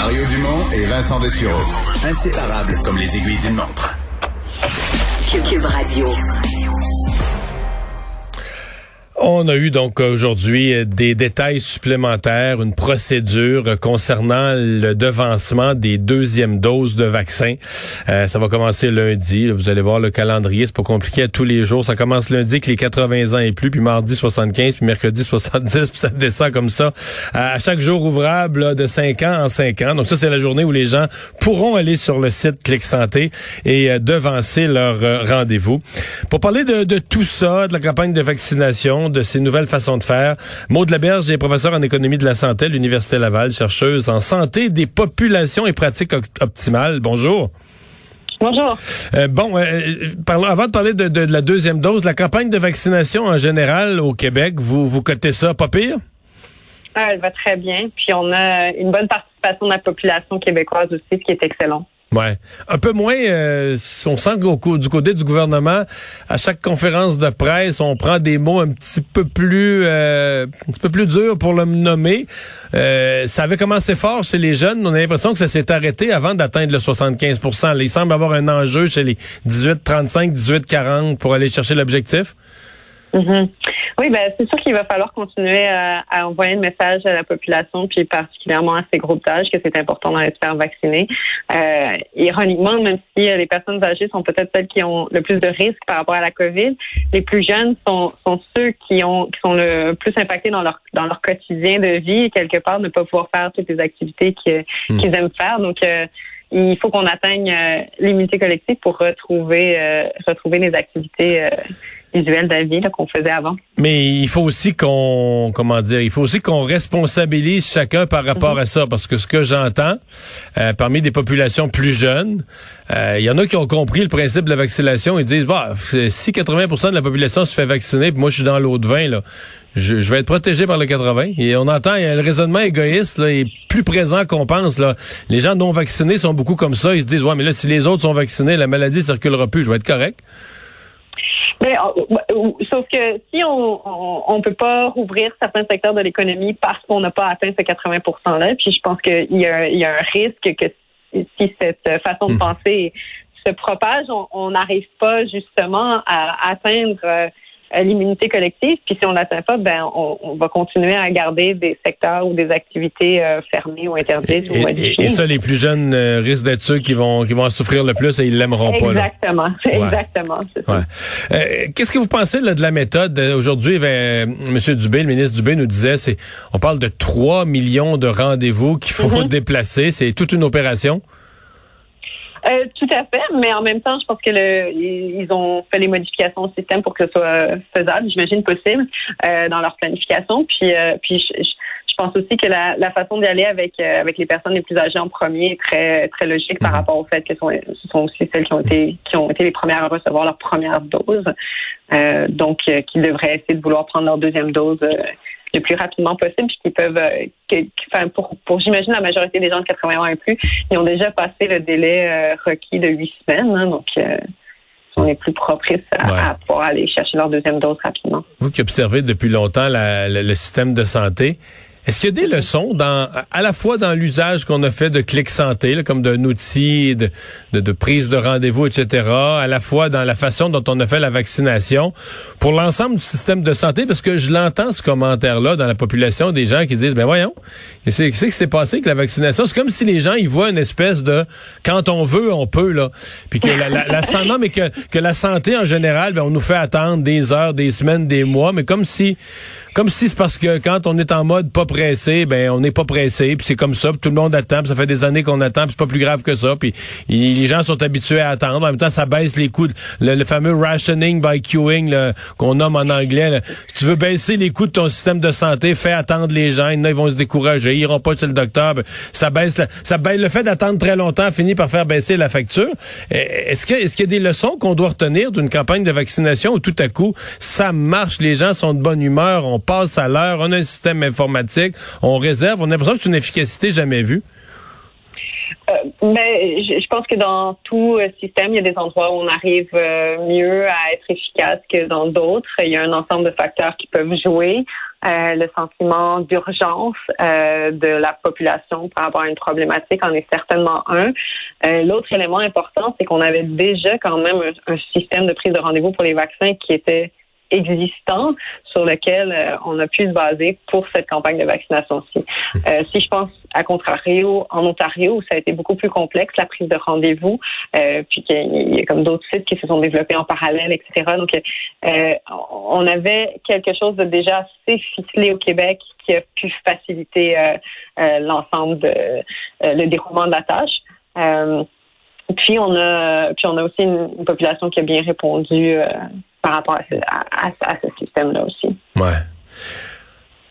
Mario Dumont et Vincent Dessureau. Inséparables comme les aiguilles d'une montre. Cube Radio. On a eu donc aujourd'hui des détails supplémentaires, une procédure concernant le devancement des deuxièmes doses de vaccin. Euh, ça va commencer lundi. Vous allez voir le calendrier, c'est pas compliqué à tous les jours. Ça commence lundi avec les 80 ans et plus, puis mardi 75, puis mercredi 70, puis ça descend comme ça à chaque jour ouvrable de 5 ans en 5 ans. Donc ça, c'est la journée où les gens pourront aller sur le site Clic Santé et euh, devancer leur euh, rendez-vous. Pour parler de tout ça, de la campagne de vaccination, de ces nouvelles façons de faire. Maud Laberge est professeure en économie de la santé à l'Université Laval, chercheuse en santé des populations et pratiques optimales. Bonjour. Bonjour. Euh, bon, euh, avant de parler de, la deuxième dose, la campagne de vaccination en général au Québec, vous, vous cotez ça pas pire? Ah, elle va très bien. Puis on a une bonne participation de la population québécoise aussi, ce qui est excellent. Ouais. Un peu moins, euh, on sent qu'au du côté du gouvernement, à chaque conférence de presse, on prend des mots un petit peu plus, euh, un petit peu plus durs pour le nommer. Euh, ça avait commencé fort chez les jeunes. On a l'impression que ça s'est arrêté avant d'atteindre le 75% Il semble avoir un enjeu chez les 18-35, 18-40 pour aller chercher l'objectif. Mm-hmm. Oui, ben c'est sûr qu'il va falloir continuer à, envoyer un message à la population, puis particulièrement à ces groupes d'âge, que c'est important d'en se faire vacciner. Euh, ironiquement, même si les personnes âgées sont peut-être celles qui ont le plus de risques par rapport à la COVID, les plus jeunes sont, sont ceux qui ont qui sont le plus impactés dans leur dans leur quotidien de vie et quelque part ne pas pouvoir faire toutes les activités hmm. qu'ils aiment faire. Donc euh, il faut qu'on atteigne euh, l'immunité collective pour retrouver euh, retrouver les activités euh, visuelles de la vie qu'on faisait avant. Mais il faut aussi qu'on comment dire, il faut aussi qu'on responsabilise chacun par rapport mhm. à ça parce que ce que j'entends parmi des populations plus jeunes, il y en a qui ont compris le principe de la vaccination, ils disent bah si 80% de la population se fait vacciner, puis moi je suis dans l'eau de vin là, je, vais être protégé par le 80. Et on entend le raisonnement égoïste là, est plus présent qu'on pense. Là. Les gens non vaccinés sont beaucoup comme ça. Ils se disent, ouais, mais là, si les autres sont vaccinés, la maladie circulera plus. Je vais être correct. Mais, euh, sauf que si on ne peut pas rouvrir certains secteurs de l'économie parce qu'on n'a pas atteint ce 80 %-là, puis je pense qu'il y, a, y a un risque que si cette façon de hmm. penser se propage, on n'arrive pas justement à atteindre euh, l'immunité collective. Puis si on l'atteint pas, ben on, va continuer à garder des secteurs ou des activités euh, fermées ou interdites ou modifiées. Et, ça, les plus jeunes euh, risquent d'être ceux qui vont qui vont en souffrir le plus et ils l'aimeront pas. Exactement, exactement. Euh, Qu'est-ce que vous pensez là, de la méthode? Aujourd'hui? Ben, M. Dubé, le ministre Dubé, nous disait, c'est on parle de 3 millions de rendez-vous qu'il faut mm-hmm. déplacer. C'est toute une opération. Euh, tout à fait, mais en même temps, je pense que le, ils ont fait les modifications au système pour que ce soit faisable, j'imagine possible euh, dans leur planification. Puis, euh, puis je, je, pense aussi que la, la façon d'y aller avec avec les personnes les plus âgées en premier est très très logique par mhm. rapport au fait que ce sont aussi celles qui ont été qui ont été les premières à recevoir leur première dose, donc qui devraient essayer de vouloir prendre leur deuxième dose le plus rapidement possible, puis qui peuvent, euh, enfin, pour, pour j'imagine la majorité des gens de 80 ans et plus, ils ont déjà passé le délai euh, requis de huit semaines, hein, donc euh, on est plus propice à, pouvoir aller chercher leur deuxième dose rapidement. Vous qui observez depuis longtemps le système de santé, est-ce qu'il y a des leçons dans, à la fois dans l'usage qu'on a fait de Clic Santé, comme d'un outil de, de, prise de rendez-vous, etc., à la fois dans la façon dont on a fait la vaccination, pour l'ensemble du système de santé, parce que je l'entends ce commentaire-là dans la population des gens qui disent, ben voyons, qu'est-ce qui s'est passé avec la vaccination? C'est comme si les gens, ils voient une espèce de, quand on veut, on peut, là. Puis que la, la, la, mais que, que la santé en général, ben, on nous fait attendre des heures, des semaines, des mois, mais comme si, comme si c'est parce que quand on est en mode pas ben on n'est pas pressé, puis c'est comme ça, puis tout le monde attend, puis ça fait des années qu'on attend, puis c'est pas plus grave que ça, puis les gens sont habitués à attendre. En même temps, ça baisse les coûts, le, fameux rationing by queuing qu'on nomme en anglais. Si tu veux baisser les coûts de ton système de santé, fais attendre les gens, ils vont se décourager, ils iront pas chez le docteur, ben, ça baisse, ça baisse le fait d'attendre très longtemps finit par faire baisser la facture. Est-ce que est-ce qu'il y a des leçons qu'on doit retenir d'une campagne de vaccination où tout à coup ça marche, les gens sont de bonne humeur, on passe à l'heure, on a un système informatique, on réserve, on a l'impression que c'est une efficacité jamais vue. mais je, pense que dans tout système, il y a des endroits où on arrive mieux à être efficace que dans d'autres. Il y a un ensemble de facteurs qui peuvent jouer. le sentiment d'urgence de la population par rapport à une problématique en est certainement un. L'autre élément important, c'est qu'on avait déjà quand même un système de prise de rendez-vous pour les vaccins qui était existant sur lequel euh, on a pu se baser pour cette campagne de vaccination-ci. Euh, si je pense à contrario en Ontario où ça a été beaucoup plus complexe la prise de rendez-vous, euh, puis qu'il y a comme d'autres sites qui se sont développés en parallèle, etc. Donc on avait quelque chose de déjà assez ficelé au Québec qui a pu faciliter l'ensemble de le déroulement de la tâche. puis on a puis on a aussi une, population qui a bien répondu par rapport à ce, système-là aussi. Ouais.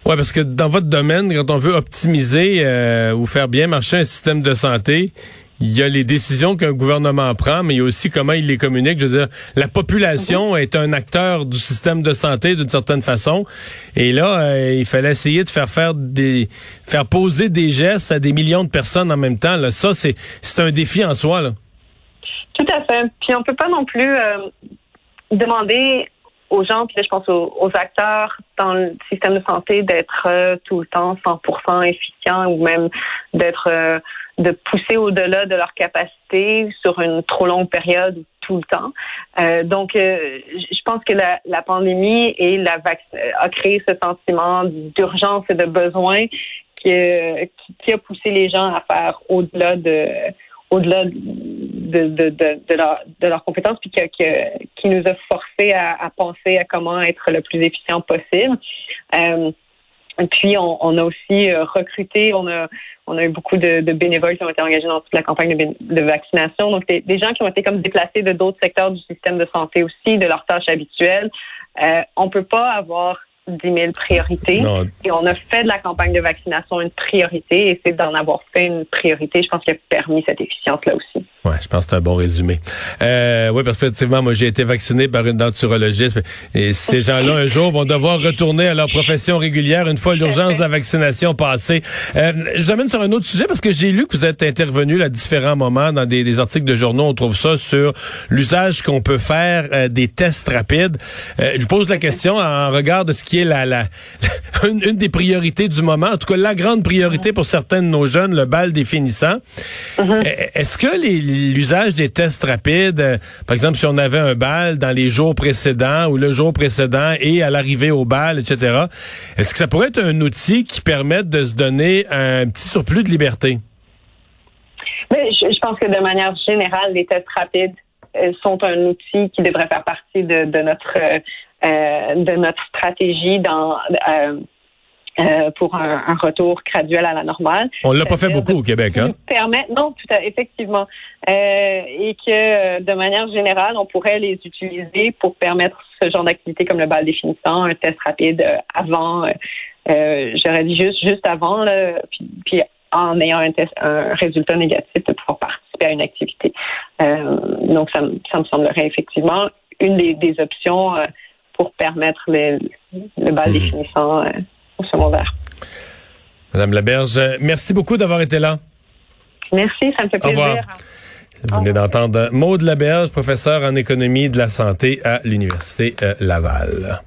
Ouais, parce que dans votre domaine, quand on veut optimiser euh, ou faire bien marcher un système de santé, il y a les décisions qu'un gouvernement prend, mais il y a aussi comment il les communique. Je veux dire, la population mhm. est un acteur du système de santé d'une certaine façon. Et là, euh, il fallait essayer de faire faire des, faire poser des gestes à des millions de personnes en même temps. Là. Ça, c'est, c'est un défi en soi. Là. Tout à fait. Puis on peut pas non plus euh, demander aux gens, puis là, je pense aux, acteurs dans le système de santé d'être euh, tout le temps 100% efficient ou même d'être euh, de pousser au-delà de leur capacité sur une trop longue période tout le temps. Euh, donc, je pense que la, pandémie et la a créé ce sentiment d'urgence et de besoin qui, qui, a poussé les gens à faire au-delà de au-delà de, de, de, de, leur, de leurs compétences, puis qui nous a forcé à, à, penser à comment être le plus efficient possible. Euh, puis on, on, a aussi euh, recruté, on a on a eu beaucoup de, de, bénévoles qui ont été engagés dans toute la campagne de, de vaccination. Donc des, des, gens qui ont été comme déplacés de d'autres secteurs du système de santé aussi, de leurs tâches habituelles. Euh, on peut pas avoir 10 000 priorités. Et on a fait de la campagne de vaccination une priorité et c'est d'en avoir fait une priorité, je pense, qui a permis cette efficience-là aussi. Ouais, je pense que c'est un bon résumé. Euh, oui, parce que effectivement, moi, j'ai été vacciné par une denturologiste et ces gens-là, un jour, vont devoir retourner à leur profession régulière une fois l'urgence de la vaccination passée. Euh, je vous amène sur un autre sujet parce que j'ai lu que vous êtes intervenu à différents moments dans des, articles de journaux. On trouve ça sur l'usage qu'on peut faire euh, des tests rapides. Euh, je vous pose la question en regard de ce qui est la, la une, des priorités du moment, en tout cas la grande priorité pour certains de nos jeunes, le bal définissant. Mm-hmm. Est-ce que l'usage des tests rapides, euh, par exemple, si on avait un bal dans les jours précédents ou le jour précédent et à l'arrivée au bal, etc., est-ce que ça pourrait être un outil qui permette de se donner un petit surplus de liberté? Mais je, pense que de manière générale, les tests rapides euh, sont un outil qui devrait faire partie de, notre euh, de notre stratégie dans euh, pour un, un, retour graduel à la normale. On l'a pas fait beaucoup au Québec, hein? Permet, non, tout à, effectivement, euh, et que de manière générale, on pourrait les utiliser pour permettre ce genre d'activité comme le bal définissant, un test rapide euh, avant, euh, j'aurais dit juste juste avant, là, puis, puis en ayant un, test, un résultat négatif de pouvoir participer à une activité. Euh, donc, ça, ça me semblerait effectivement une des, des options pour permettre le bal mmh. définissant au secondaire. Madame Laberge, merci beaucoup d'avoir été là. Merci, ça me fait plaisir. Vous venez d'entendre Maude Laberge, professeur en économie de la santé à l'Université euh, Laval.